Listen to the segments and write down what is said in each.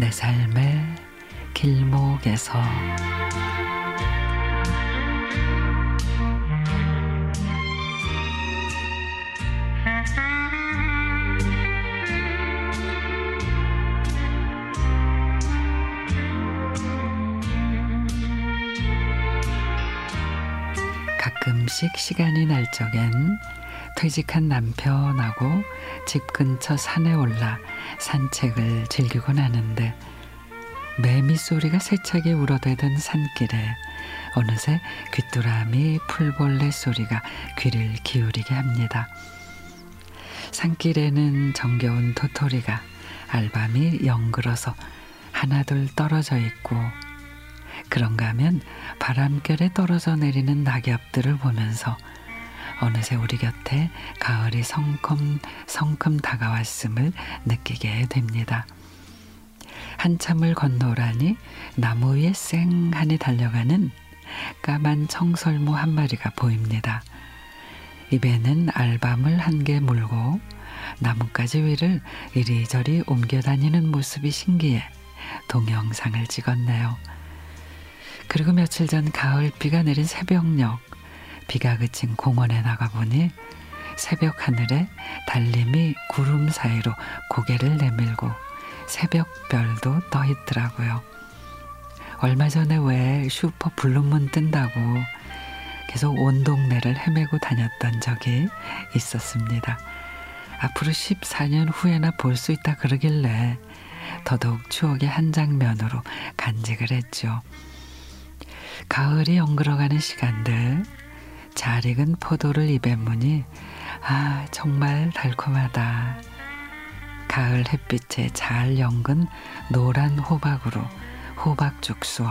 내 삶의 길목에서. 가끔씩 시간이 날 적엔 퇴직한 남편하고 집 근처 산에 올라 산책을 즐기곤 하는데 매미 소리가 세차게 울어대던 산길에 어느새 귀뚜라미 풀벌레 소리가 귀를 기울이게 합니다. 산길에는 정겨운 도토리가 알밤이 영글어서 하나둘 떨어져 있고 그런가 하면 바람결에 떨어져 내리는 낙엽들을 보면서 어느새 우리 곁에 가을이 성큼 성큼 다가왔음을 느끼게 됩니다. 한참을 건너라니 나무 위에 쌩하니 달려가는 까만 청설모 한 마리가 보입니다. 입에는 알밤을 한 개 물고 나뭇가지 위를 이리저리 옮겨 다니는 모습이 신기해 동영상을 찍었네요. 그리고 며칠 전 가을비가 내린 새벽녘 비가 그친 공원에 나가보니 새벽 하늘에 달님이 구름 사이로 고개를 내밀고 새벽별도 떠 있더라고요. 얼마 전에 왜 슈퍼 블루문 뜬다고 계속 온 동네를 헤매고 다녔던 적이 있었습니다. 앞으로 14년 후에나 볼 수 있다 그러길래 더더욱 추억의 한 장면으로 간직을 했죠. 가을이 엉그러가는 시간들 잘 익은 포도를 입에 무니 아 정말 달콤하다. 가을 햇빛에 잘 연근 노란 호박으로 호박 죽수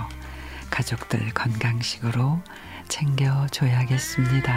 가족들 건강식으로 챙겨줘야겠습니다.